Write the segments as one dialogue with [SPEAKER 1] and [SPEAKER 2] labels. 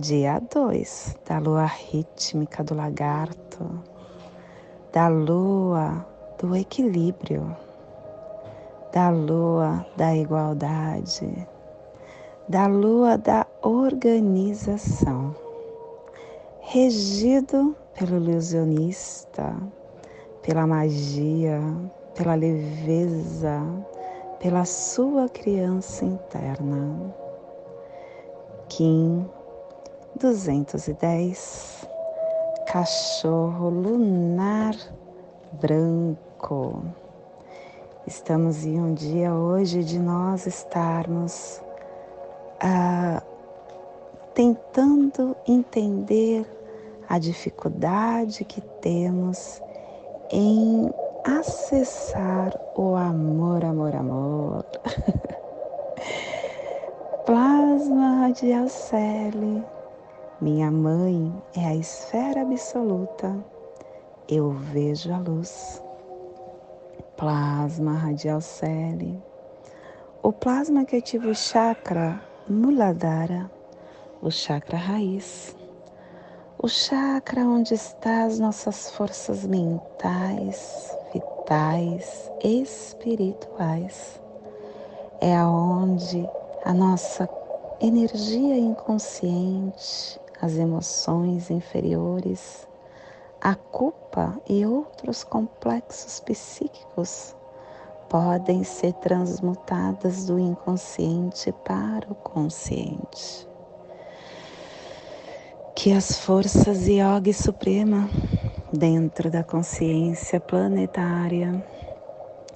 [SPEAKER 1] dia 2 da lua rítmica do lagarto, da lua do equilíbrio, da lua da igualdade, da lua da organização, regido pelo ilusionista, pela magia, pela leveza, pela sua criança interna. Kim 210, cachorro lunar branco. Estamos em um dia hoje de nós estarmos ah, tentando entender a dificuldade que temos em acessar o amor, amor, amor. Plasma radial cele, minha mãe é a esfera absoluta, eu vejo a luz. Plasma radial cele, o plasma que ativa o chakra Muladhara, o chakra raiz, o chakra onde estão as nossas forças mentais, vitais, espirituais. É aonde a nossa energia inconsciente, as emoções inferiores, a culpa e outros complexos psíquicos podem ser transmutadas do inconsciente para o consciente. Que as forças Yogi Suprema dentro da consciência planetária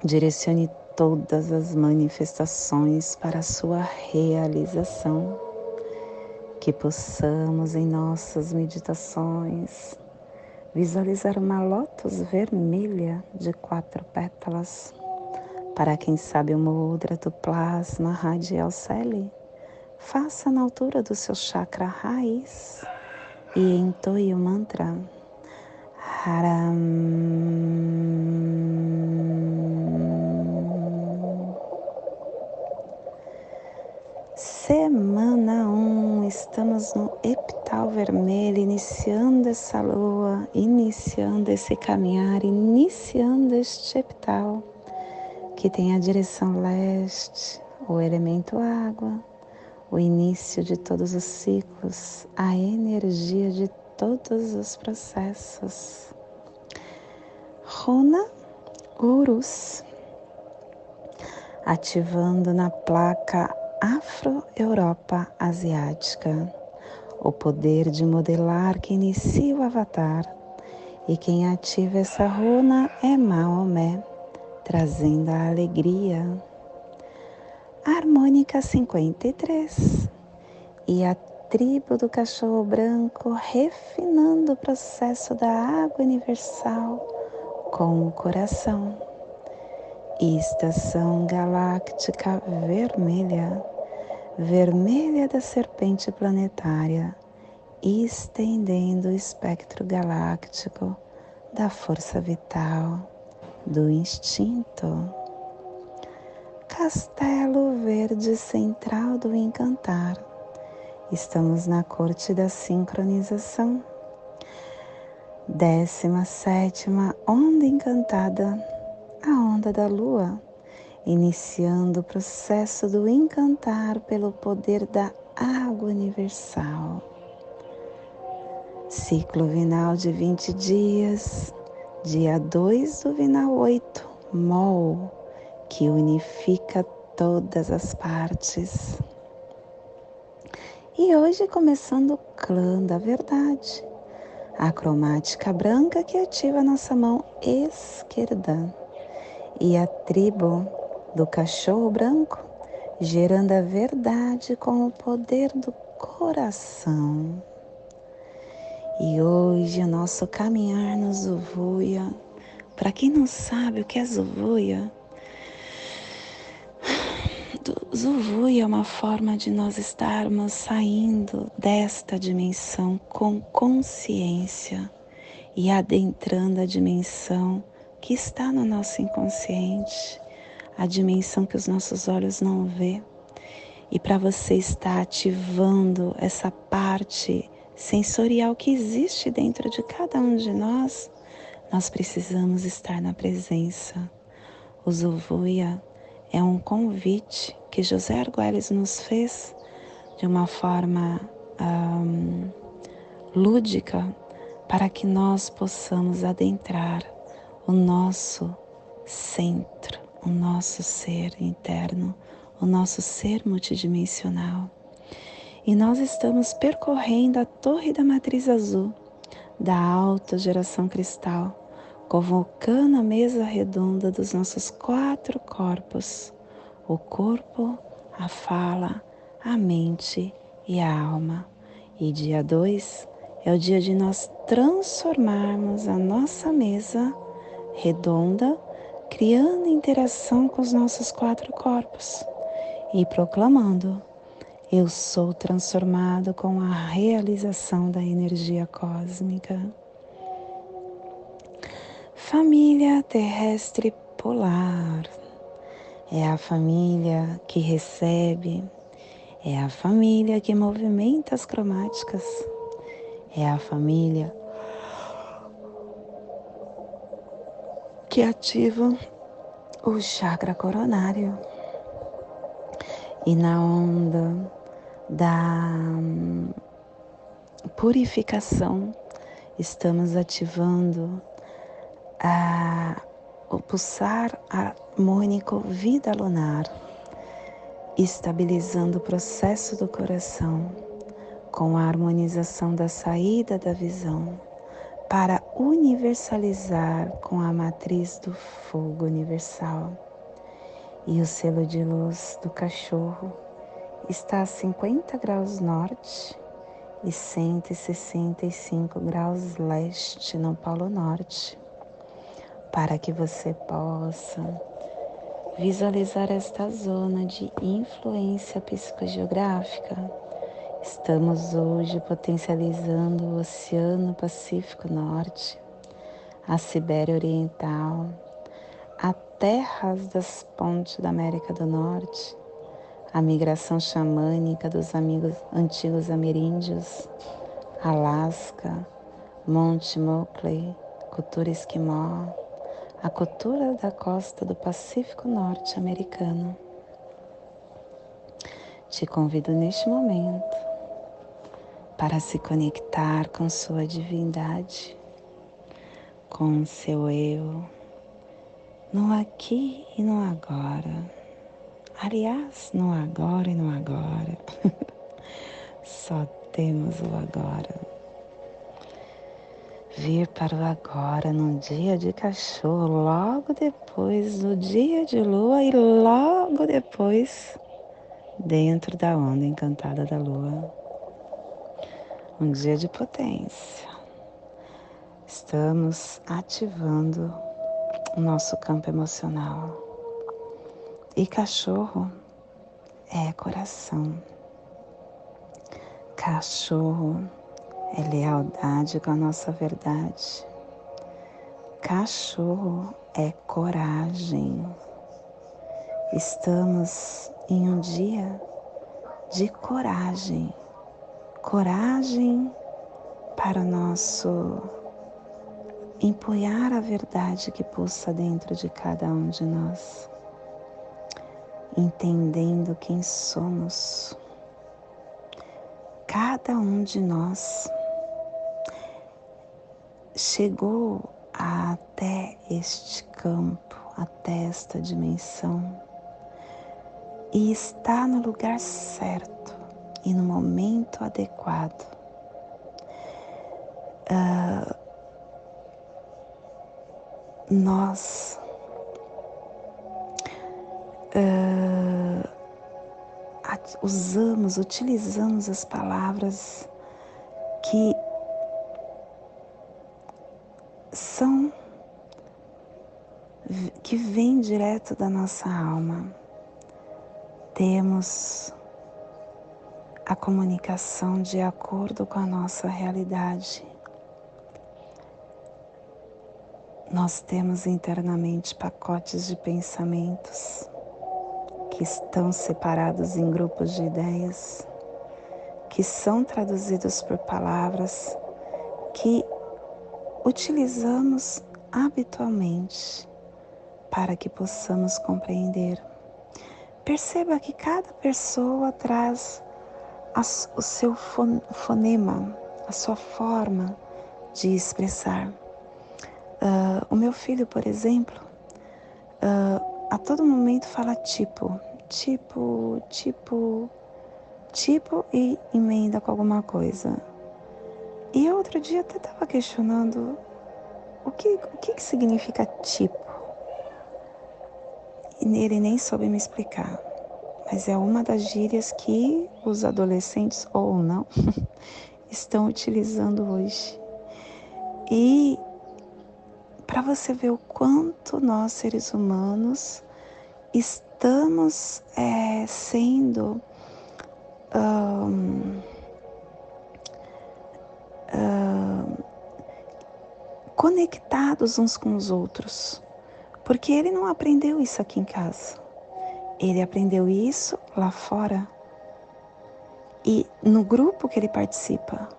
[SPEAKER 1] direcione todas as manifestações para a sua realização. Que possamos em nossas meditações visualizar uma lótus vermelha de quatro pétalas. Para quem sabe o mudra do plasma radial celi, faça na altura do seu chakra raiz e entoie o mantra Haram. Semana 1, um, estamos no epital vermelho, iniciando essa lua, iniciando esse caminhar, iniciando este epital que tem a direção leste, o elemento água, o início de todos os ciclos, a energia de todos os processos. Runa Urus, ativando na placa Afro-Europa Asiática, o poder de modelar que inicia o avatar. E quem ativa essa runa é Maomé, trazendo a alegria. Harmônica 53 e a tribo do cachorro branco refinando o processo da água universal com o coração. Estação galáctica vermelha vermelha da serpente planetária, estendendo o espectro galáctico da força vital, do instinto. Castelo Verde Central do Encantar. Estamos na corte da sincronização. Décima sétima onda encantada, a onda da lua iniciando o processo do encantar pelo poder da água universal. Ciclo vinal de 20 dias, dia 2 do vinal 8, Mol, que unifica todas as partes. E hoje começando o clã da verdade, a cromática branca que ativa nossa mão esquerda e a tribo do cachorro branco gerando a verdade com o poder do coração. E hoje o nosso caminhar no Zuvuia, para quem não sabe o que é Zuvuia, Zuvuia é uma forma de nós estarmos saindo desta dimensão com consciência e adentrando a dimensão que está no nosso inconsciente, a dimensão que os nossos olhos não vê. E para você estar ativando essa parte sensorial que existe dentro de cada um de nós, nós precisamos estar na presença. O Zuvuia é um convite que José Arguelles nos fez de uma forma lúdica para que nós possamos adentrar o nosso centro, o nosso ser interno, o nosso ser multidimensional. E nós estamos percorrendo a torre da matriz azul da alta geração cristal convocando a mesa redonda dos nossos quatro corpos: o corpo, a fala, a mente e a alma. E dia 2 é o dia de nós transformarmos a nossa mesa redonda, criando interação com os nossos quatro corpos e proclamando: Eu sou transformado com a realização da energia cósmica. Família terrestre polar é a família que recebe, é a família que movimenta as cromáticas, é a família que ativa o chakra coronário. E na onda da purificação, estamos ativando a, o pulsar harmônico vida lunar, estabilizando o processo do coração com a harmonização da saída da visão para universalizar com a matriz do fogo universal. E o selo de luz do cachorro está a 50 graus norte e 165 graus leste no Polo Norte para que você possa visualizar esta zona de influência psicogeográfica. Estamos hoje potencializando o Oceano Pacífico Norte, a Sibéria Oriental, a terras das pontes da América do Norte, a migração xamânica dos amigos antigos ameríndios, Alasca, Monte Mockley, cultura esquimó, a cultura da costa do Pacífico norte-americano. Te convido neste momento para se conectar com sua divindade, com seu eu, no aqui e no agora. Aliás, no agora e no agora. Só temos o agora vir para o agora num dia de cachorro, logo depois no dia de lua e logo depois dentro da onda encantada da lua. Um dia de potência. Estamos ativando o nosso campo emocional. E cachorro é coração. Cachorro é lealdade com a nossa verdade. Cachorro é coragem. Estamos em um dia de coragem. Coragem para o nosso empunhar a verdade que pulsa dentro de cada um de nós, entendendo quem somos. Cada um de nós chegou até este campo, até esta dimensão e está no lugar certo e no momento adequado. Uh, nós uh, usamos, utilizamos as palavras que são que vêm direto da nossa alma. Temos a comunicação de acordo com a nossa realidade. Nós temos internamente pacotes de pensamentos que estão separados em grupos de ideias, que são traduzidos por palavras que utilizamos habitualmente para que possamos compreender. Perceba que cada pessoa traz o seu fonema, a sua forma de expressar. Uh, o meu filho, por exemplo, uh, a todo momento fala tipo, tipo, tipo, tipo e emenda com alguma coisa. E outro dia até estava questionando o que, o que, que significa tipo. E ele nem soube me explicar mas é uma das gírias que os adolescentes, ou não, estão utilizando hoje. E para você ver o quanto nós, seres humanos, estamos é, sendo um, conectados uns com os outros, porque ele não aprendeu isso aqui em casa. Ele aprendeu isso lá fora e no grupo que ele participa.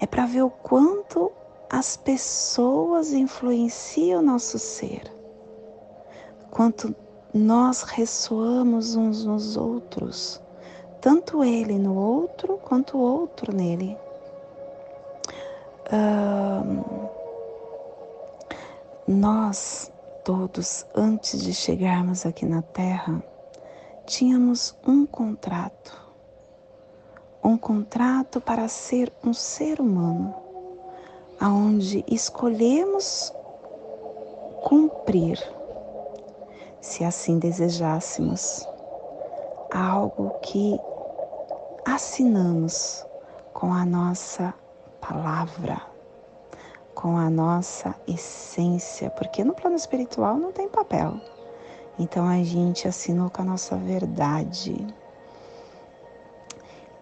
[SPEAKER 1] É para ver o quanto as pessoas influenciam o nosso ser, quanto nós ressoamos uns nos outros, tanto ele no outro quanto o outro nele. Nós todos, antes de chegarmos aqui na Terra, tínhamos um contrato. Um contrato para ser um ser humano, aonde escolhemos cumprir, se assim desejássemos, algo que assinamos com a nossa palavra com a nossa essência, porque no plano espiritual não tem papel. Então a gente assinou com a nossa verdade.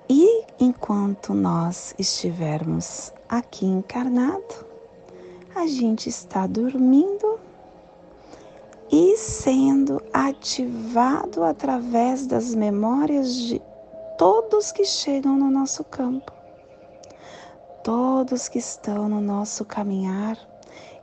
[SPEAKER 1] E enquanto nós estivermos aqui encarnado, a gente está dormindo e sendo ativado através das memórias de todos que chegam no nosso campo todos que estão no nosso caminhar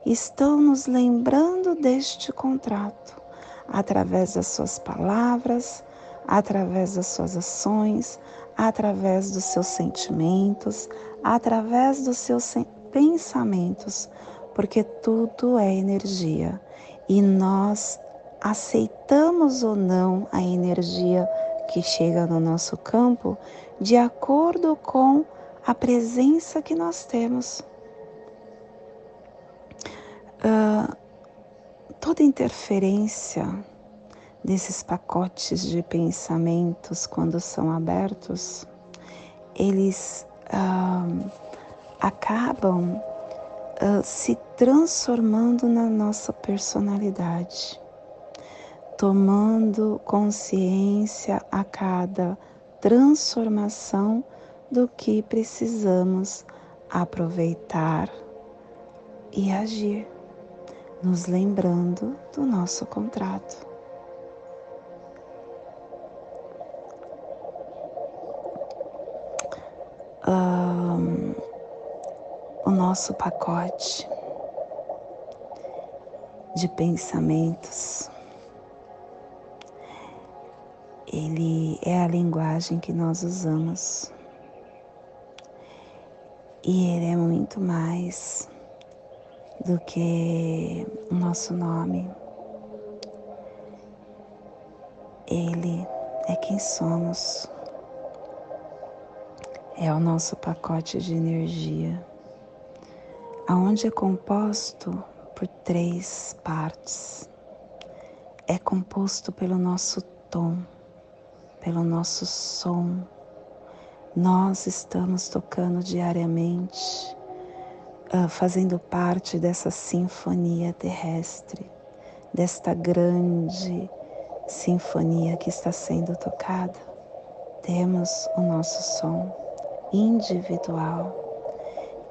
[SPEAKER 1] estão nos lembrando deste contrato através das suas palavras, através das suas ações, através dos seus sentimentos, através dos seus pensamentos, porque tudo é energia e nós aceitamos ou não a energia que chega no nosso campo de acordo com a presença que nós temos. Uh, toda interferência desses pacotes de pensamentos, quando são abertos, eles uh, acabam uh, se transformando na nossa personalidade, tomando consciência a cada transformação do que precisamos aproveitar e agir, nos lembrando do nosso contrato. Um, o nosso pacote de pensamentos. Ele é a linguagem que nós usamos e Ele é muito mais do que o nosso nome. Ele é quem somos. É o nosso pacote de energia, aonde é composto por três partes. É composto pelo nosso tom, pelo nosso som. Nós estamos tocando diariamente, uh, fazendo parte dessa sinfonia terrestre, desta grande sinfonia que está sendo tocada. Temos o nosso som individual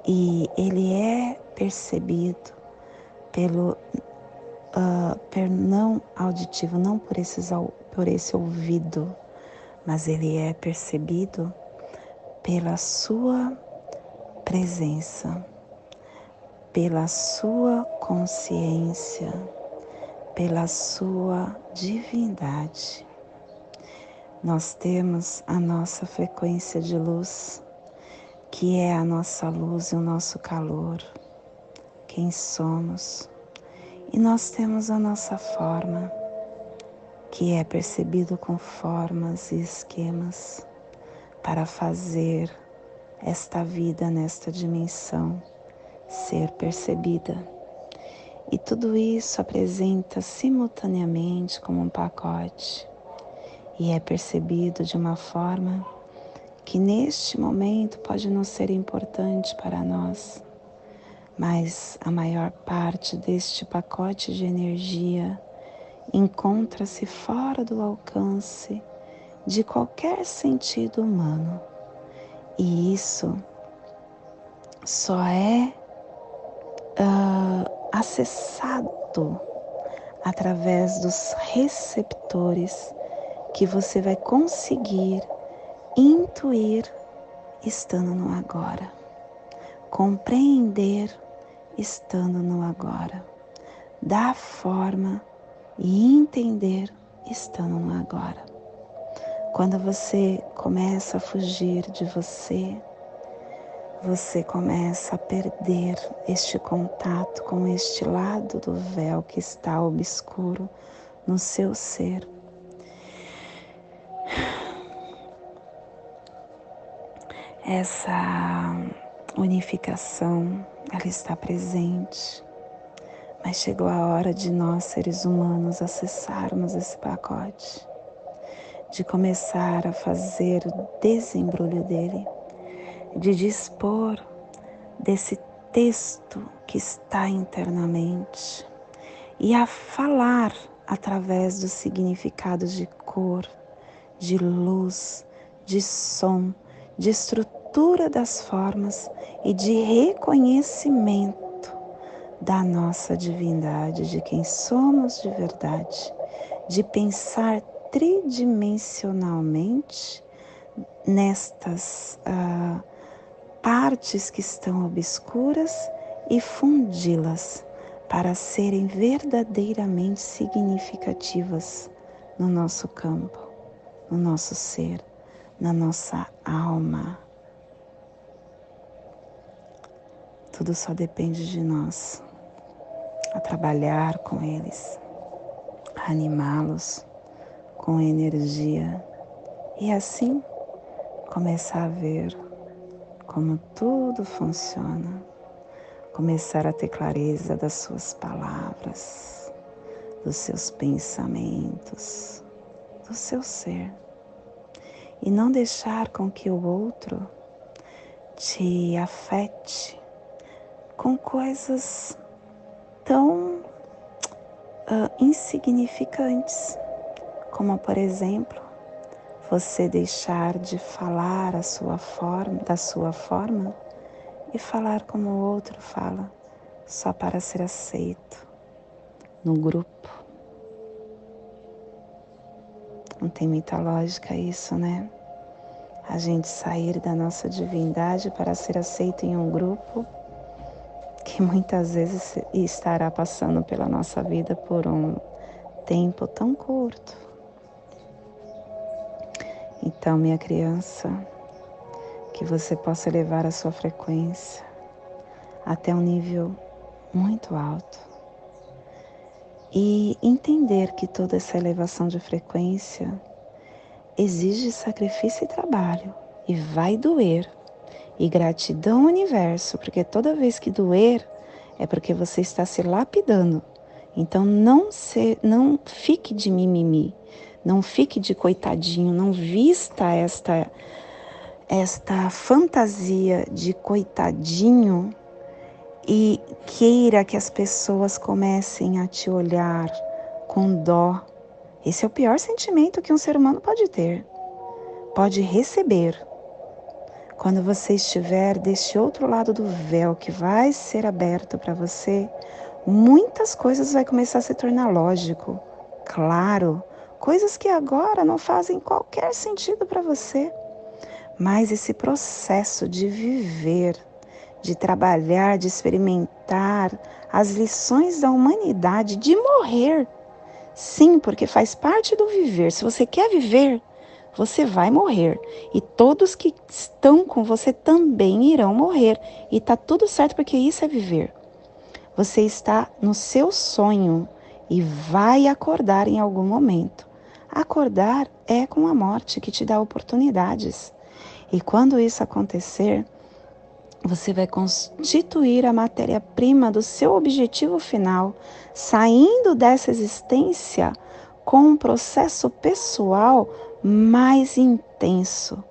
[SPEAKER 1] e ele é percebido pelo uh, per não auditivo, não por, esses, por esse ouvido, mas ele é percebido pela sua presença, pela sua consciência, pela sua divindade. Nós temos a nossa frequência de luz, que é a nossa luz e o nosso calor, quem somos. E nós temos a nossa forma, que é percebido com formas e esquemas para fazer esta vida nesta dimensão ser percebida. E tudo isso apresenta simultaneamente como um pacote e é percebido de uma forma que neste momento pode não ser importante para nós, mas a maior parte deste pacote de energia encontra-se fora do alcance de qualquer sentido humano. E isso só é uh, acessado através dos receptores que você vai conseguir intuir estando no agora, compreender estando no agora, dar forma e entender estando no agora. Quando você começa a fugir de você, você começa a perder este contato com este lado do véu que está obscuro no seu ser. Essa unificação, ela está presente, mas chegou a hora de nós, seres humanos, acessarmos esse pacote, de começar a fazer o desembrulho dele, de dispor desse texto que está internamente e a falar através dos significados de cor, de luz, de som, de estrutura das formas e de reconhecimento da nossa divindade, de quem somos de verdade, de pensar tridimensionalmente nestas uh, partes que estão obscuras e fundi-las para serem verdadeiramente significativas no nosso campo, no nosso ser na nossa alma. Tudo só depende de nós, a trabalhar com eles, animá-los com energia. E assim começar a ver como tudo funciona, começar a ter clareza das suas palavras, dos seus pensamentos, do seu ser. E não deixar com que o outro te afete com coisas tão uh, insignificantes, como por exemplo, você deixar de falar a sua forma, da sua forma e falar como o outro fala, só para ser aceito no grupo. Não tem muita lógica isso, né? A gente sair da nossa divindade para ser aceito em um grupo que muitas vezes estará passando pela nossa vida por um tempo tão curto. Então, minha criança, que você possa elevar a sua frequência até um nível muito alto e entender que toda essa elevação de frequência exige sacrifício e trabalho e vai doer. E gratidão ao universo, porque toda vez que doer é porque você está se lapidando. Então não se, não fique de mimimi, Não fique de coitadinho, não vista esta esta fantasia de coitadinho e queira que as pessoas comecem a te olhar com dó. Esse é o pior sentimento que um ser humano pode ter, pode receber. Quando você estiver deste outro lado do véu que vai ser aberto para você, muitas coisas vai começar a se tornar lógico, claro, coisas que agora não fazem qualquer sentido para você. Mas esse processo de viver, de trabalhar, de experimentar as lições da humanidade, de morrer. Sim, porque faz parte do viver. Se você quer viver, você vai morrer. E todos que estão com você também irão morrer. E tá tudo certo porque isso é viver. Você está no seu sonho e vai acordar em algum momento. Acordar é com a morte que te dá oportunidades. E quando isso acontecer, você vai constituir a matéria-prima do seu objetivo final, saindo dessa existência com um processo pessoal mais intenso.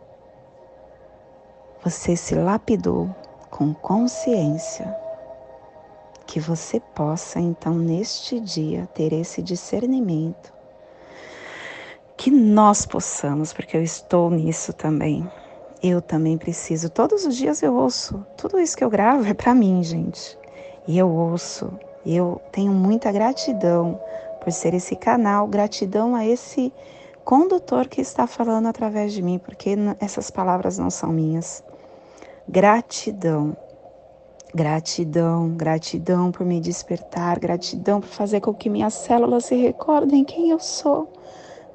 [SPEAKER 1] Você se lapidou com consciência. Que você possa, então, neste dia, ter esse discernimento. Que nós possamos, porque eu estou nisso também eu também preciso. Todos os dias eu ouço. Tudo isso que eu gravo é para mim, gente. E eu ouço. Eu tenho muita gratidão por ser esse canal, gratidão a esse condutor que está falando através de mim, porque essas palavras não são minhas. Gratidão. Gratidão, gratidão por me despertar, gratidão por fazer com que minhas células se recordem quem eu sou.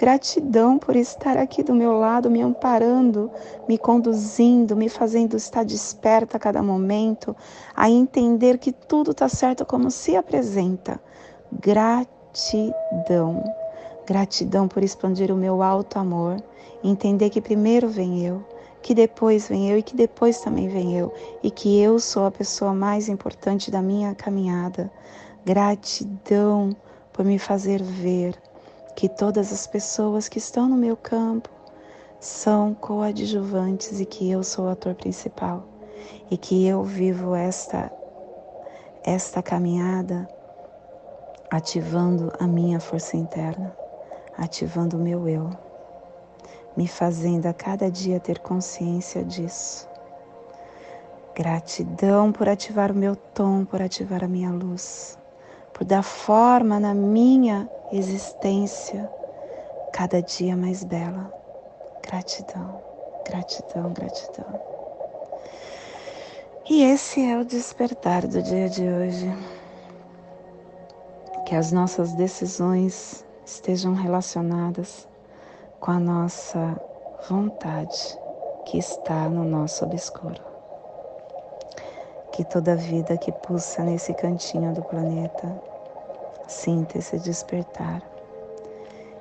[SPEAKER 1] Gratidão por estar aqui do meu lado, me amparando, me conduzindo, me fazendo estar desperta a cada momento, a entender que tudo está certo como se apresenta. Gratidão. Gratidão por expandir o meu alto amor, entender que primeiro vem eu, que depois vem eu e que depois também vem eu, e que eu sou a pessoa mais importante da minha caminhada. Gratidão por me fazer ver que todas as pessoas que estão no meu campo são coadjuvantes e que eu sou o ator principal e que eu vivo esta esta caminhada ativando a minha força interna, ativando o meu eu, me fazendo a cada dia ter consciência disso. Gratidão por ativar o meu tom, por ativar a minha luz, por dar forma na minha existência cada dia mais bela. Gratidão, gratidão, gratidão. E esse é o despertar do dia de hoje. Que as nossas decisões estejam relacionadas com a nossa vontade que está no nosso obscuro. Que toda vida que pulsa nesse cantinho do planeta Sinta esse despertar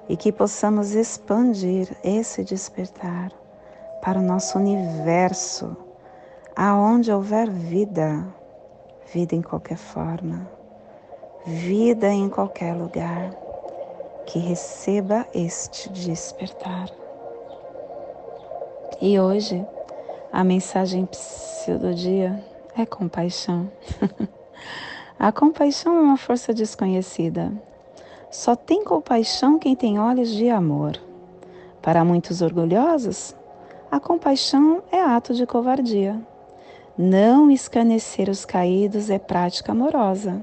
[SPEAKER 1] e que possamos expandir esse despertar para o nosso universo, aonde houver vida, vida em qualquer forma, vida em qualquer lugar, que receba este despertar. E hoje, a mensagem do dia é compaixão. A compaixão é uma força desconhecida. Só tem compaixão quem tem olhos de amor. Para muitos orgulhosos, a compaixão é ato de covardia. Não escarnecer os caídos é prática amorosa.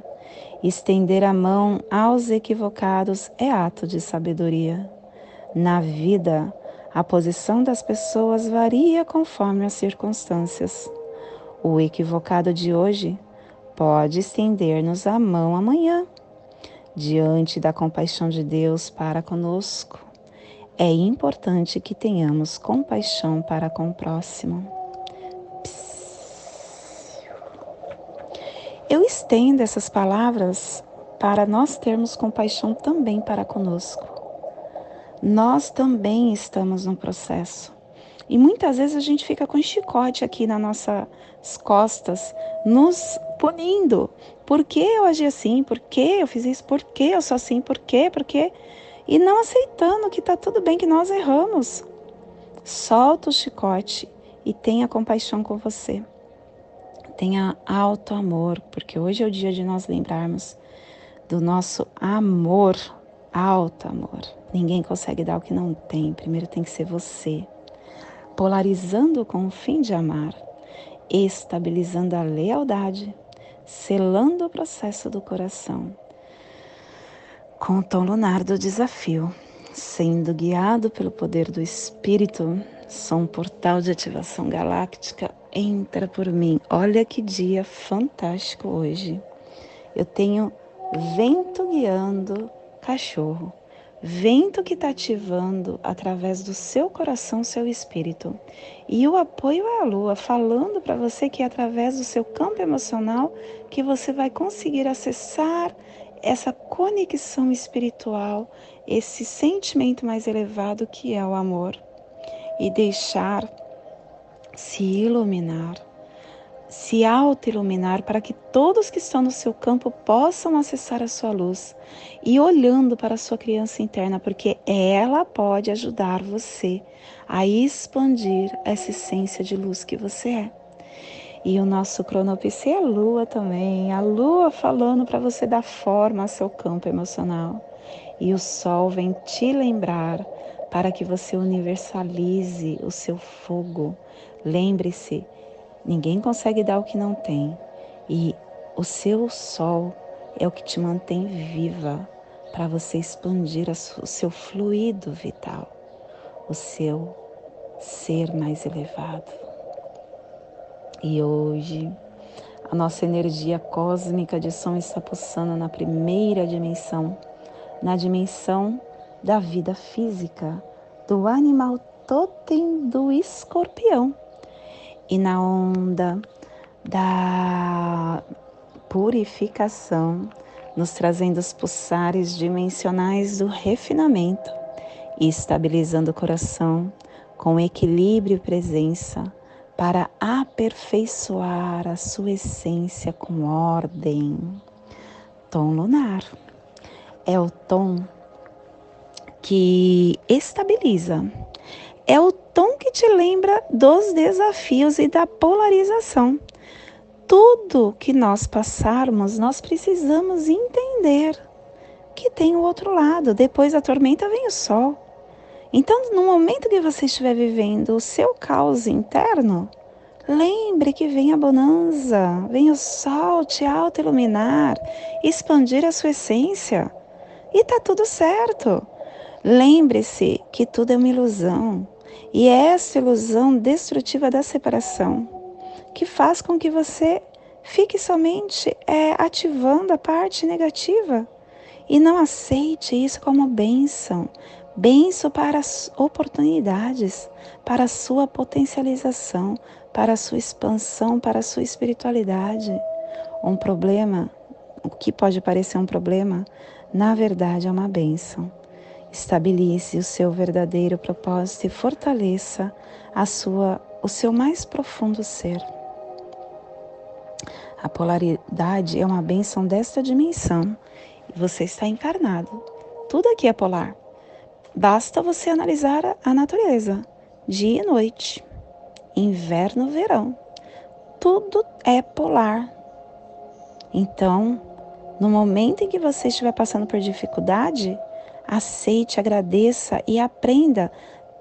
[SPEAKER 1] Estender a mão aos equivocados é ato de sabedoria. Na vida, a posição das pessoas varia conforme as circunstâncias. O equivocado de hoje pode estender-nos a mão amanhã, diante da compaixão de Deus para conosco. É importante que tenhamos compaixão para com o próximo. Eu estendo essas palavras para nós termos compaixão também para conosco. Nós também estamos no processo. E muitas vezes a gente fica com chicote aqui nas nossas costas, nos punindo. Por que eu agi assim? Por que eu fiz isso? Por que eu sou assim? Por quê? Por quê? e não aceitando que está tudo bem, que nós erramos. Solta o chicote e tenha compaixão com você. Tenha alto amor, porque hoje é o dia de nós lembrarmos do nosso amor, alto amor. Ninguém consegue dar o que não tem, primeiro tem que ser você. Polarizando com o fim de amar, estabilizando a lealdade, selando o processo do coração com o tom lunar do desafio, sendo guiado pelo poder do Espírito, sou um portal de ativação galáctica. Entra por mim. Olha que dia fantástico hoje. Eu tenho vento guiando cachorro. Vento que está ativando através do seu coração, seu espírito. E o apoio a lua, falando para você que é através do seu campo emocional que você vai conseguir acessar essa conexão espiritual, esse sentimento mais elevado que é o amor e deixar se iluminar, se auto-iluminar para que todos que estão no seu campo possam acessar a sua luz e olhando para a sua criança interna, porque ela pode ajudar você a expandir essa essência de luz que você é. E o nosso cronopse é a lua também, a lua falando para você dar forma ao seu campo emocional. E o sol vem te lembrar para que você universalize o seu fogo. Lembre-se, ninguém consegue dar o que não tem. E o seu sol é o que te mantém viva para você expandir o seu fluido vital, o seu ser mais elevado. E hoje a nossa energia cósmica de som está pulsando na primeira dimensão, na dimensão da vida física, do animal totem do escorpião e na onda da purificação, nos trazendo os pulsares dimensionais do refinamento e estabilizando o coração com equilíbrio e presença para aperfeiçoar a sua essência com ordem. Tom lunar é o tom que estabiliza, é o tom que te lembra dos desafios e da polarização. Tudo que nós passarmos, nós precisamos entender que tem o outro lado. Depois da tormenta vem o sol. Então, no momento que você estiver vivendo o seu caos interno, lembre que vem a bonança, vem o sol te auto-iluminar, expandir a sua essência. E tá tudo certo. Lembre-se que tudo é uma ilusão. E é essa ilusão destrutiva da separação que faz com que você fique somente é, ativando a parte negativa e não aceite isso como bênção, benção para as oportunidades, para a sua potencialização, para a sua expansão, para a sua espiritualidade. Um problema, o que pode parecer um problema, na verdade é uma bênção. Estabilize o seu verdadeiro propósito e fortaleça a sua, o seu mais profundo ser. A polaridade é uma bênção desta dimensão você está encarnado. Tudo aqui é polar. Basta você analisar a natureza, dia e noite, inverno, verão. Tudo é polar. Então, no momento em que você estiver passando por dificuldade, aceite, agradeça e aprenda.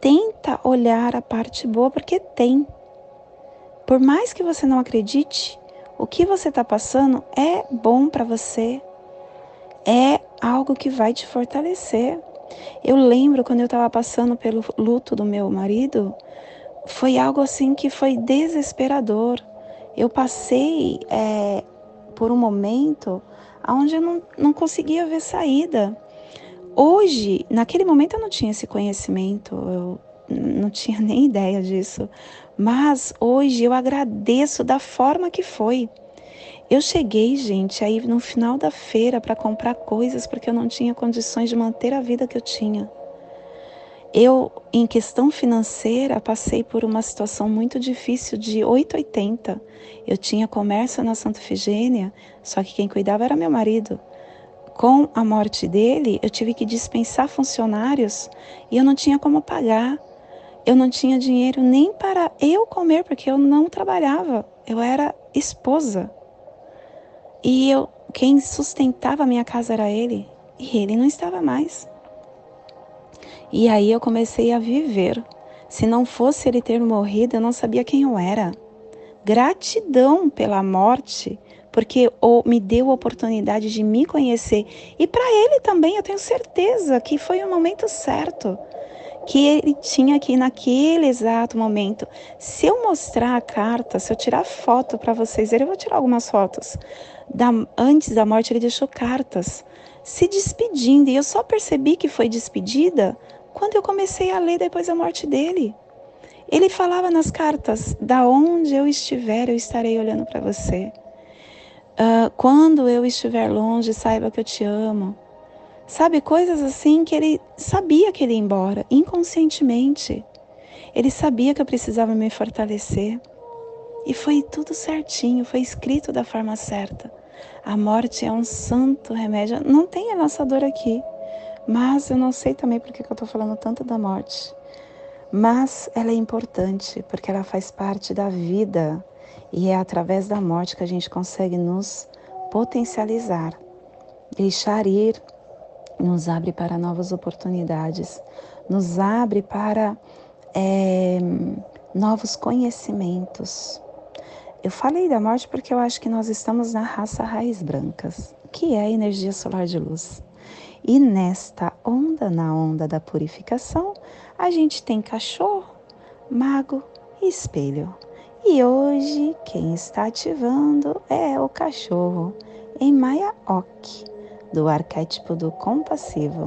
[SPEAKER 1] Tenta olhar a parte boa, porque tem. Por mais que você não acredite, o que você está passando é bom para você. É algo que vai te fortalecer. Eu lembro quando eu estava passando pelo luto do meu marido, foi algo assim que foi desesperador. Eu passei é, por um momento onde eu não, não conseguia ver saída. Hoje, naquele momento eu não tinha esse conhecimento, eu não tinha nem ideia disso, mas hoje eu agradeço da forma que foi. Eu cheguei, gente, aí no final da feira para comprar coisas porque eu não tinha condições de manter a vida que eu tinha. Eu, em questão financeira, passei por uma situação muito difícil de 880. Eu tinha comércio na Santa Efigênia, só que quem cuidava era meu marido. Com a morte dele, eu tive que dispensar funcionários e eu não tinha como pagar. Eu não tinha dinheiro nem para eu comer, porque eu não trabalhava. Eu era esposa. E eu, quem sustentava a minha casa era ele, e ele não estava mais. E aí eu comecei a viver. Se não fosse ele ter morrido, eu não sabia quem eu era. Gratidão pela morte, porque me deu a oportunidade de me conhecer. E para ele também, eu tenho certeza que foi o momento certo que ele tinha aqui naquele exato momento. Se eu mostrar a carta, se eu tirar foto para vocês eu vou tirar algumas fotos. Da, antes da morte, ele deixou cartas se despedindo. E eu só percebi que foi despedida quando eu comecei a ler depois da morte dele. Ele falava nas cartas: Da onde eu estiver, eu estarei olhando para você. Uh, quando eu estiver longe, saiba que eu te amo. Sabe, coisas assim que ele sabia que ele ia embora, inconscientemente. Ele sabia que eu precisava me fortalecer. E foi tudo certinho, foi escrito da forma certa. A morte é um santo remédio. Não tem a nossa dor aqui. Mas eu não sei também por que eu estou falando tanto da morte. Mas ela é importante porque ela faz parte da vida e é através da morte que a gente consegue nos potencializar, deixar ir nos abre para novas oportunidades, nos abre para é, novos conhecimentos. Eu falei da morte porque eu acho que nós estamos na raça raiz brancas, que é a energia solar de luz. E nesta onda, na onda da purificação, a gente tem cachorro, mago e espelho. E hoje quem está ativando é o cachorro em Maya Ok do arquétipo do compassivo.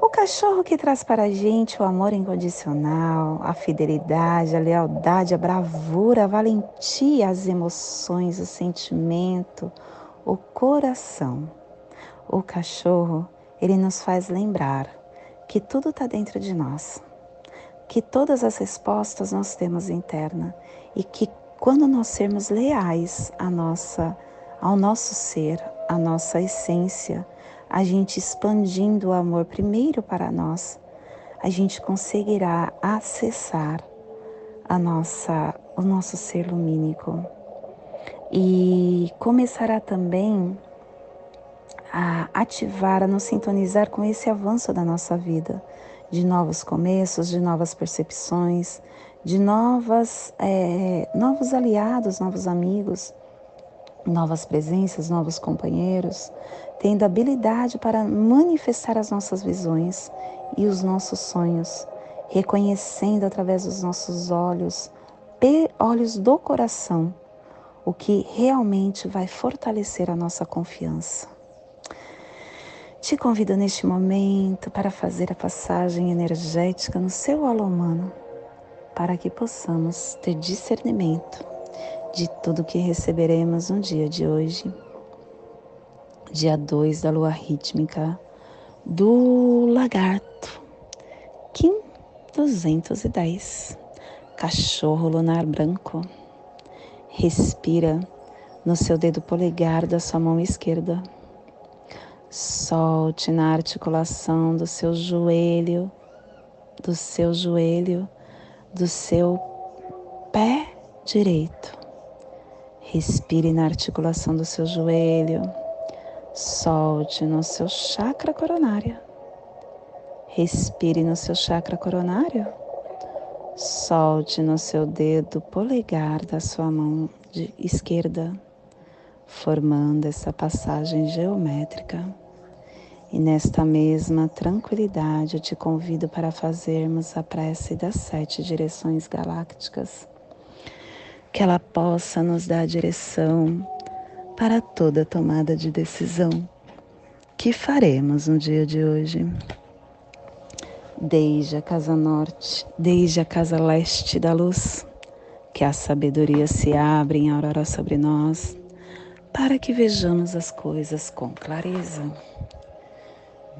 [SPEAKER 1] O cachorro que traz para a gente o amor incondicional, a fidelidade, a lealdade, a bravura, a valentia, as emoções, o sentimento, o coração. O cachorro, ele nos faz lembrar que tudo está dentro de nós, que todas as respostas nós temos interna e que quando nós sermos leais à nossa, ao nosso ser, a nossa essência, a gente expandindo o amor primeiro para nós, a gente conseguirá acessar a nossa, o nosso ser lumínico. E começará também a ativar, a nos sintonizar com esse avanço da nossa vida, de novos começos, de novas percepções, de novas, é, novos aliados, novos amigos, novas presenças, novos companheiros, tendo habilidade para manifestar as nossas visões e os nossos sonhos, reconhecendo através dos nossos olhos, olhos do coração, o que realmente vai fortalecer a nossa confiança. Te convido neste momento para fazer a passagem energética no seu alô humano, para que possamos ter discernimento de tudo que receberemos no dia de hoje, dia 2 da lua rítmica do lagarto, Kim 210, cachorro lunar branco. Respira no seu dedo polegar da sua mão esquerda. Solte na articulação do seu joelho, do seu joelho, do seu pé direito. Respire na articulação do seu joelho. Solte no seu chakra coronário. Respire no seu chakra coronário. Solte no seu dedo polegar da sua mão esquerda, formando essa passagem geométrica. E nesta mesma tranquilidade eu te convido para fazermos a prece das sete direções galácticas que ela possa nos dar direção para toda tomada de decisão que faremos no dia de hoje. Desde a casa norte, desde a casa leste da luz, que a sabedoria se abre em aurora sobre nós, para que vejamos as coisas com clareza.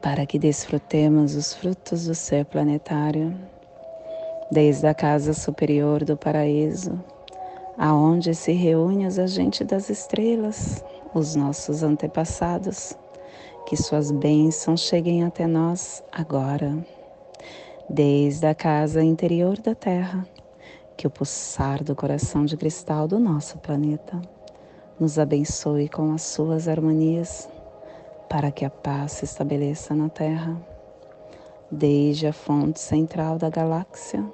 [SPEAKER 1] para que desfrutemos os frutos do ser planetário. Desde a casa superior do paraíso, aonde se reúnem os agentes das estrelas, os nossos antepassados, que suas bênçãos cheguem até nós agora, desde a casa interior da Terra, que o pulsar do coração de cristal do nosso planeta nos abençoe com as suas harmonias, para que a paz se estabeleça na Terra, desde a fonte central da galáxia,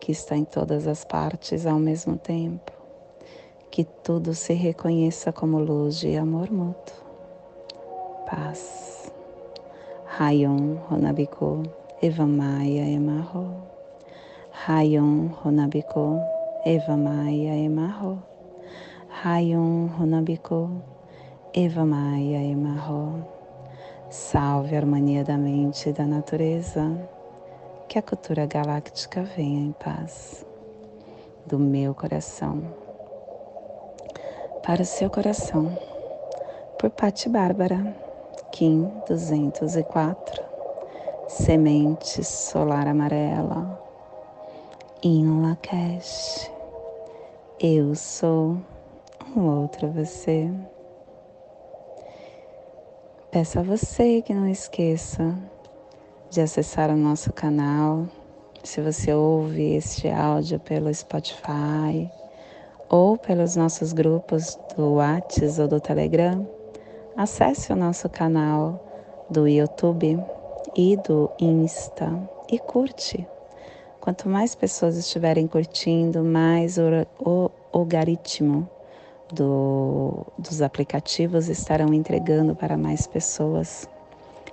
[SPEAKER 1] que está em todas as partes ao mesmo tempo que tudo se reconheça como luz de amor mútuo. Paz. Rayon Honabiko Evamaya Emarro. Rayon Honabiko Evamaya Emarro. Rayon Honabiko Evamaya Emarro. Salve a harmonia da mente e da natureza. Que a cultura galáctica venha em paz. Do meu coração para o seu coração, por Pati Bárbara, Kim 204, Semente Solar Amarela, em Lakesh. Eu sou um outro você. Peço a você que não esqueça de acessar o nosso canal. Se você ouve este áudio pelo Spotify, ou pelos nossos grupos do WhatsApp ou do Telegram, acesse o nosso canal do YouTube e do Insta e curte. Quanto mais pessoas estiverem curtindo, mais o, o algoritmo do, dos aplicativos estarão entregando para mais pessoas.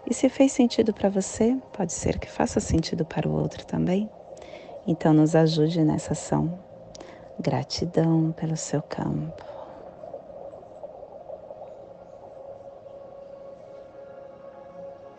[SPEAKER 1] E se fez sentido para você, pode ser que faça sentido para o outro também. Então, nos ajude nessa ação. Gratidão pelo seu campo.